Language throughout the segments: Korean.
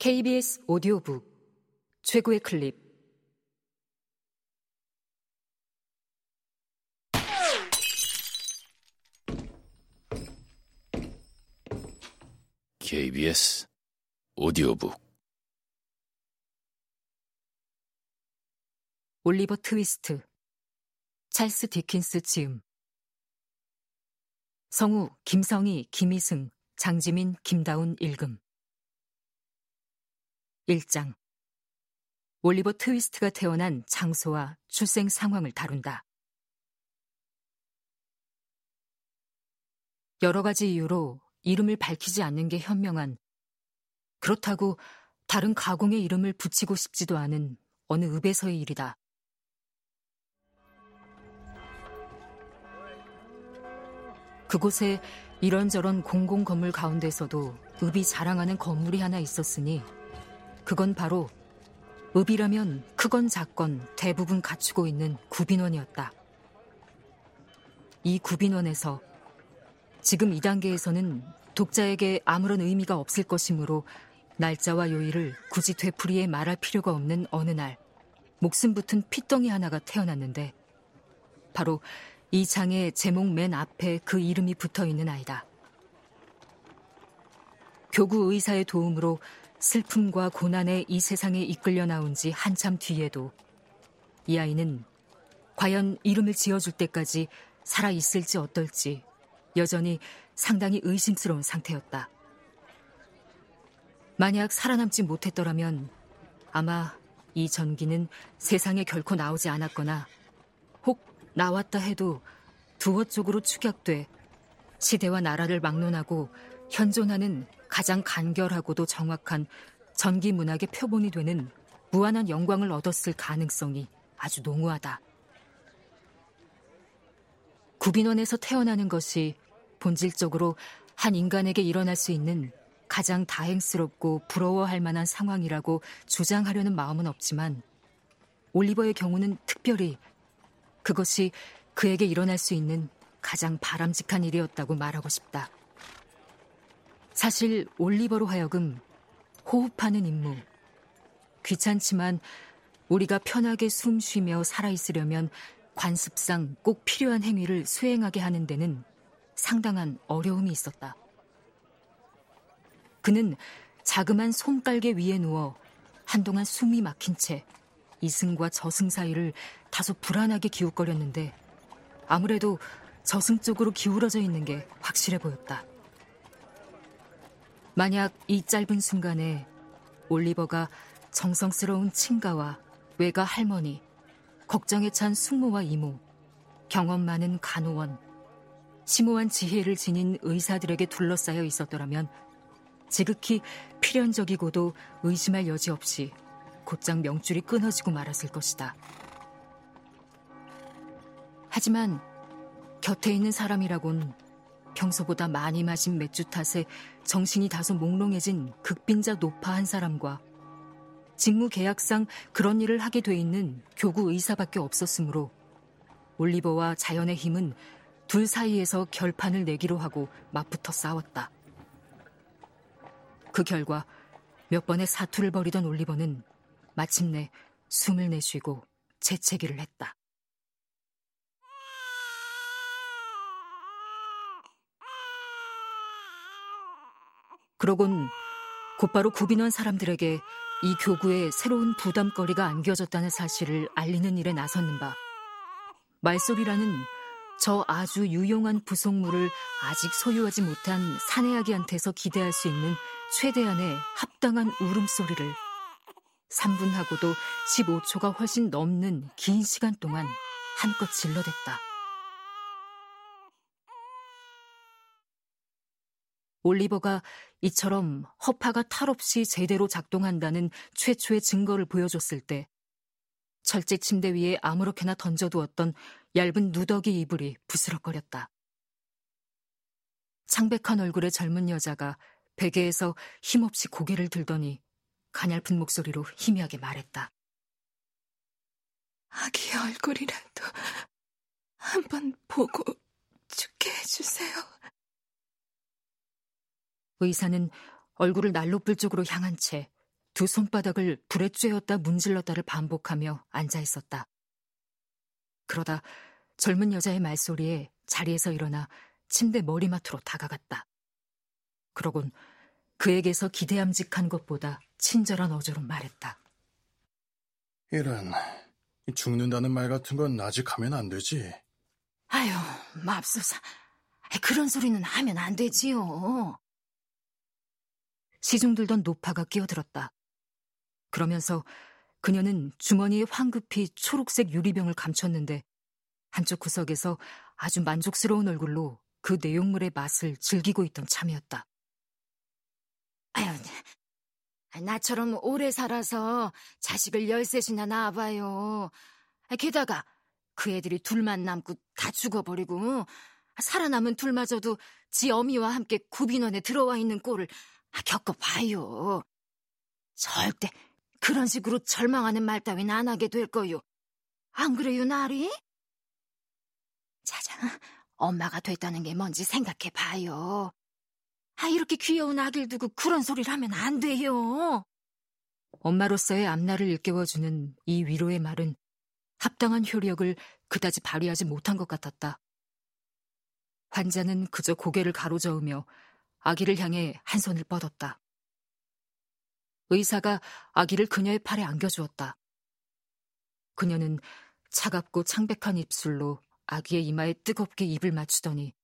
KBS 오디오북 최고의 클립. KBS 오디오북. 올리버 트위스트 찰스 디킨스 지음. 성우 김성희 김희승 장지민 김다운 읽음 1장 올리버 트위스트가 태어난 장소와 출생 상황을 다룬다. 여러 가지 이유로 이름을 밝히지 않는 게 현명한 그렇다고 다른 가공의 이름을 붙이고 싶지도 않은 어느 읍에서의 일이다. 그곳에 이런저런 공공 건물 가운데서도 읍이 자랑하는 건물이 하나 있었으니 그건 바로 읍이라면 크건 작건 대부분 갖추고 있는 구빈원이었다. 이 구빈원에서 지금 이 단계에서는 독자에게 아무런 의미가 없을 것이므로 날짜와 요일을 굳이 되풀이해 말할 필요가 없는 어느 날 목숨 붙은 핏덩이 하나가 태어났는데 바로 이 장의 제목 맨 앞에 그 이름이 붙어 있는 아이다. 교구 의사의 도움으로 슬픔과 고난의 이 세상에 이끌려 나온 지 한참 뒤에도 이 아이는 과연 이름을 지어줄 때까지 살아 있을지 어떨지 여전히 상당히 의심스러운 상태였다. 만약 살아남지 못했더라면 아마 이 전기는 세상에 결코 나오지 않았거나 혹 나왔다 해도 두어 쪽으로 축약돼 시대와 나라를 막론하고 현존하는 가장 간결하고도 정확한 전기 문학의 표본이 되는 무한한 영광을 얻었을 가능성이 아주 농후하다. 구빈원에서 태어나는 것이 본질적으로 한 인간에게 일어날 수 있는 가장 다행스럽고 부러워할 만한 상황이라고 주장하려는 마음은 없지만 올리버의 경우는 특별히 그것이 그에게 일어날 수 있는 가장 바람직한 일이었다고 말하고 싶다. 사실 올리버로 하여금 호흡하는 임무. 귀찮지만 우리가 편하게 숨 쉬며 살아있으려면 관습상 꼭 필요한 행위를 수행하게 하는 데는 상당한 어려움이 있었다. 그는 자그만 솜깔개 위에 누워 한동안 숨이 막힌 채 이승과 저승 사이를 다소 불안하게 기웃거렸는데 아무래도 저승 쪽으로 기울어져 있는 게 확실해 보였다. 만약 이 짧은 순간에 올리버가 정성스러운 친가와 외가 할머니, 걱정에 찬 숙모와 이모, 경험 많은 간호원, 심오한 지혜를 지닌 의사들에게 둘러싸여 있었더라면 지극히 필연적이고도 의심할 여지 없이 곧장 명줄이 끊어지고 말았을 것이다. 하지만 곁에 있는 사람이라곤 평소보다 많이 마신 맥주 탓에 정신이 다소 몽롱해진 극빈자 노파 한 사람과 직무 계약상 그런 일을 하게 돼 있는 교구 의사밖에 없었으므로 올리버와 자연의 힘은 둘 사이에서 결판을 내기로 하고 맞붙어 싸웠다. 그 결과 몇 번의 사투를 벌이던 올리버는 마침내 숨을 내쉬고 재채기를 했다. 그러곤 곧바로 구빈원 사람들에게 이 교구에 새로운 부담거리가 안겨졌다는 사실을 알리는 일에 나섰는 바 말소리라는 저 아주 유용한 부속물을 아직 소유하지 못한 사내아기한테서 기대할 수 있는 최대한의 합당한 울음소리를 3분하고도 15초가 훨씬 넘는 긴 시간 동안 한껏 질러댔다. 올리버가 이처럼 허파가 탈없이 제대로 작동한다는 최초의 증거를 보여줬을 때 철제 침대 위에 아무렇게나 던져두었던 얇은 누더기 이불이 부스럭거렸다. 창백한 얼굴의 젊은 여자가 베개에서 힘없이 고개를 들더니 가냘픈 목소리로 희미하게 말했다. 아기의 얼굴이라도 한번 보고 죽게 해주세요. 의사는 얼굴을 난로불 쪽으로 향한 채 두 손바닥을 불에 쬐었다 문질렀다를 반복하며 앉아 있었다. 그러다 젊은 여자의 말소리에 자리에서 일어나 침대 머리맡으로 다가갔다. 그러곤 그에게서 기대함직한 것보다 친절한 어조로 말했다. 이런, 죽는다는 말 같은 건 아직 하면 안 되지. 아유, 맙소사. 그런 소리는 하면 안 되지요. 시중 들던 노파가 끼어들었다. 그러면서 그녀는 주머니에 황급히 초록색 유리병을 감췄는데 한쪽 구석에서 아주 만족스러운 얼굴로 그 내용물의 맛을 즐기고 있던 참이었다. 아유, 나처럼 오래 살아서 자식을 열셋이나 낳아봐요. 게다가 그 애들이 둘만 남고 다 죽어버리고 살아남은 둘마저도 지 어미와 함께 구빈원에 들어와 있는 꼴을 겪어봐요. 절대 그런 식으로 절망하는 말 따윈 안 하게 될 거요. 안 그래요, 나리? 자자, 엄마가 됐다는 게 뭔지 생각해봐요. 아, 이렇게 귀여운 아기를 두고 그런 소리를 하면 안 돼요. 엄마로서의 앞날을 일깨워주는 이 위로의 말은 합당한 효력을 그다지 발휘하지 못한 것 같았다. 환자는 그저 고개를 가로저으며 아기를 향해 한 손을 뻗었다. 의사가 아기를 그녀의 팔에 안겨주었다. 그녀는 차갑고 창백한 입술로 아기의 이마에 뜨겁게 입을 맞추더니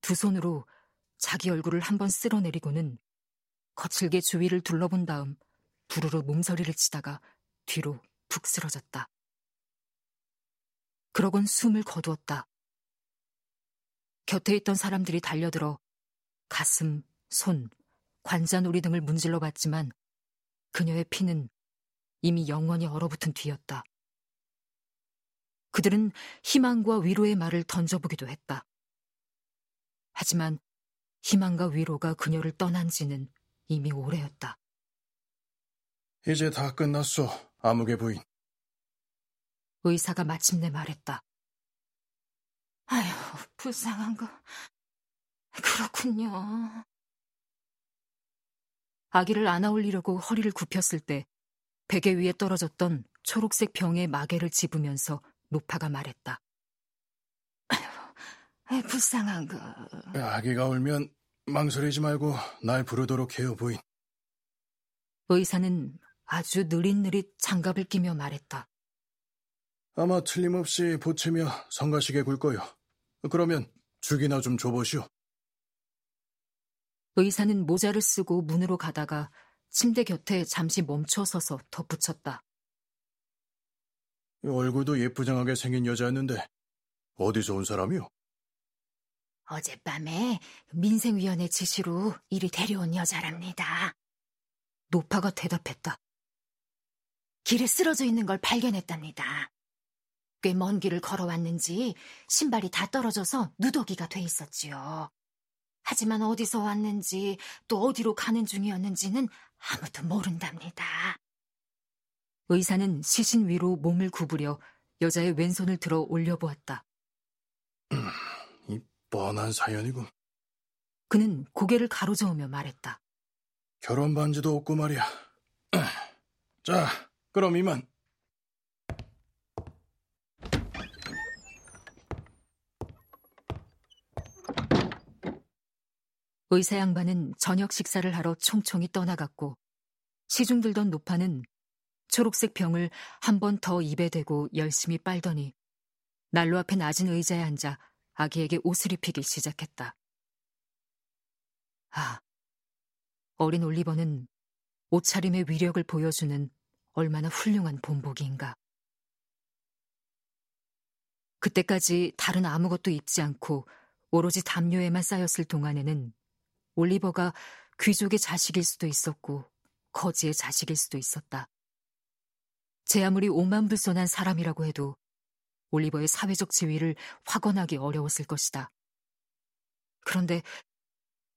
두 손으로 자기 얼굴을 한번 쓸어내리고는 거칠게 주위를 둘러본 다음 부르르 몸서리를 치다가 뒤로 푹 쓰러졌다. 그러곤 숨을 거두었다. 곁에 있던 사람들이 달려들어 가슴, 손, 관자놀이 등을 문질러 봤지만 그녀의 피는 이미 영원히 얼어붙은 뒤였다. 그들은 희망과 위로의 말을 던져보기도 했다. 하지만 희망과 위로가 그녀를 떠난 지는 이미 오래였다. 이제 다 끝났어, 아무개 부인. 의사가 마침내 말했다. 아휴, 불쌍한 거. 그렇군요. 아기를 안아 올리려고 허리를 굽혔을 때 베개 위에 떨어졌던 초록색 병의 마개를 집으면서 노파가 말했다. 아휴, 불쌍한 거. 아기가 울면 망설이지 말고 날 부르도록 해요, 부인. 의사는 아주 느릿느릿 장갑을 끼며 말했다. 아마 틀림없이 보채며 성가시게 굴 거요. 그러면 죽이나 좀 줘보시오. 의사는 모자를 쓰고 문으로 가다가 침대 곁에 잠시 멈춰 서서 덧붙였다. 얼굴도 예쁘장하게 생긴 여자였는데 어디서 온 사람이요? 어젯밤에 민생위원회 지시로 이리 데려온 여자랍니다. 노파가 대답했다. 길에 쓰러져 있는 걸 발견했답니다. 꽤 먼 길을 걸어왔는지 신발이 다 떨어져서 누더기가 돼 있었지요. 하지만 어디서 왔는지 또 어디로 가는 중이었는지는 아무도 모른답니다. 의사는 시신 위로 몸을 구부려 여자의 왼손을 들어 올려보았다. 이 뻔한 사연이군. 그는 고개를 가로저으며 말했다. 결혼 반지도 없고 말이야. 자, 그럼 이만. 의사 양반은 저녁 식사를 하러 총총히 떠나갔고 시중 들던 노파는 초록색 병을 한 번 더 입에 대고 열심히 빨더니 난로 앞에 낮은 의자에 앉아 아기에게 옷을 입히기 시작했다. 아, 어린 올리버는 옷차림의 위력을 보여주는 얼마나 훌륭한 본보기인가. 그때까지 다른 아무것도 입지 않고 오로지 담요에만 쌓였을 동안에는 올리버가 귀족의 자식일 수도 있었고 거지의 자식일 수도 있었다. 제 아무리 오만불손한 사람이라고 해도 올리버의 사회적 지위를 확언하기 어려웠을 것이다. 그런데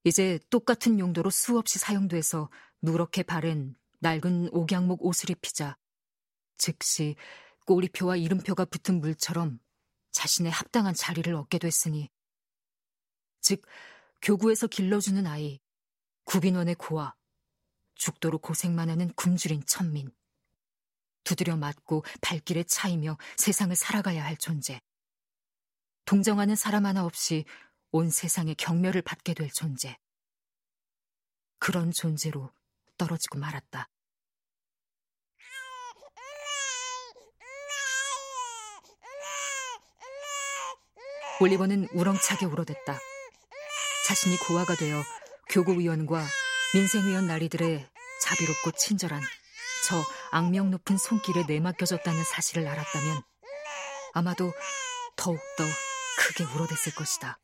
이제 똑같은 용도로 수없이 사용돼서 누렇게 바른 낡은 옥양목 옷을 입히자 즉시 꼬리표와 이름표가 붙은 물처럼 자신의 합당한 자리를 얻게 됐으니 즉 교구에서 길러주는 아이, 구빈원의 고아, 죽도록 고생만 하는 굶주린 천민. 두드려 맞고 발길에 차이며 세상을 살아가야 할 존재. 동정하는 사람 하나 없이 온 세상의 경멸을 받게 될 존재. 그런 존재로 떨어지고 말았다. 올리버는 우렁차게 울어댔다. 자신이 고아가 되어 교구위원과 민생위원 나리들의 자비롭고 친절한 저 악명 높은 손길에 내맡겨졌다는 사실을 알았다면 아마도 더욱더 크게 울어댔을 것이다.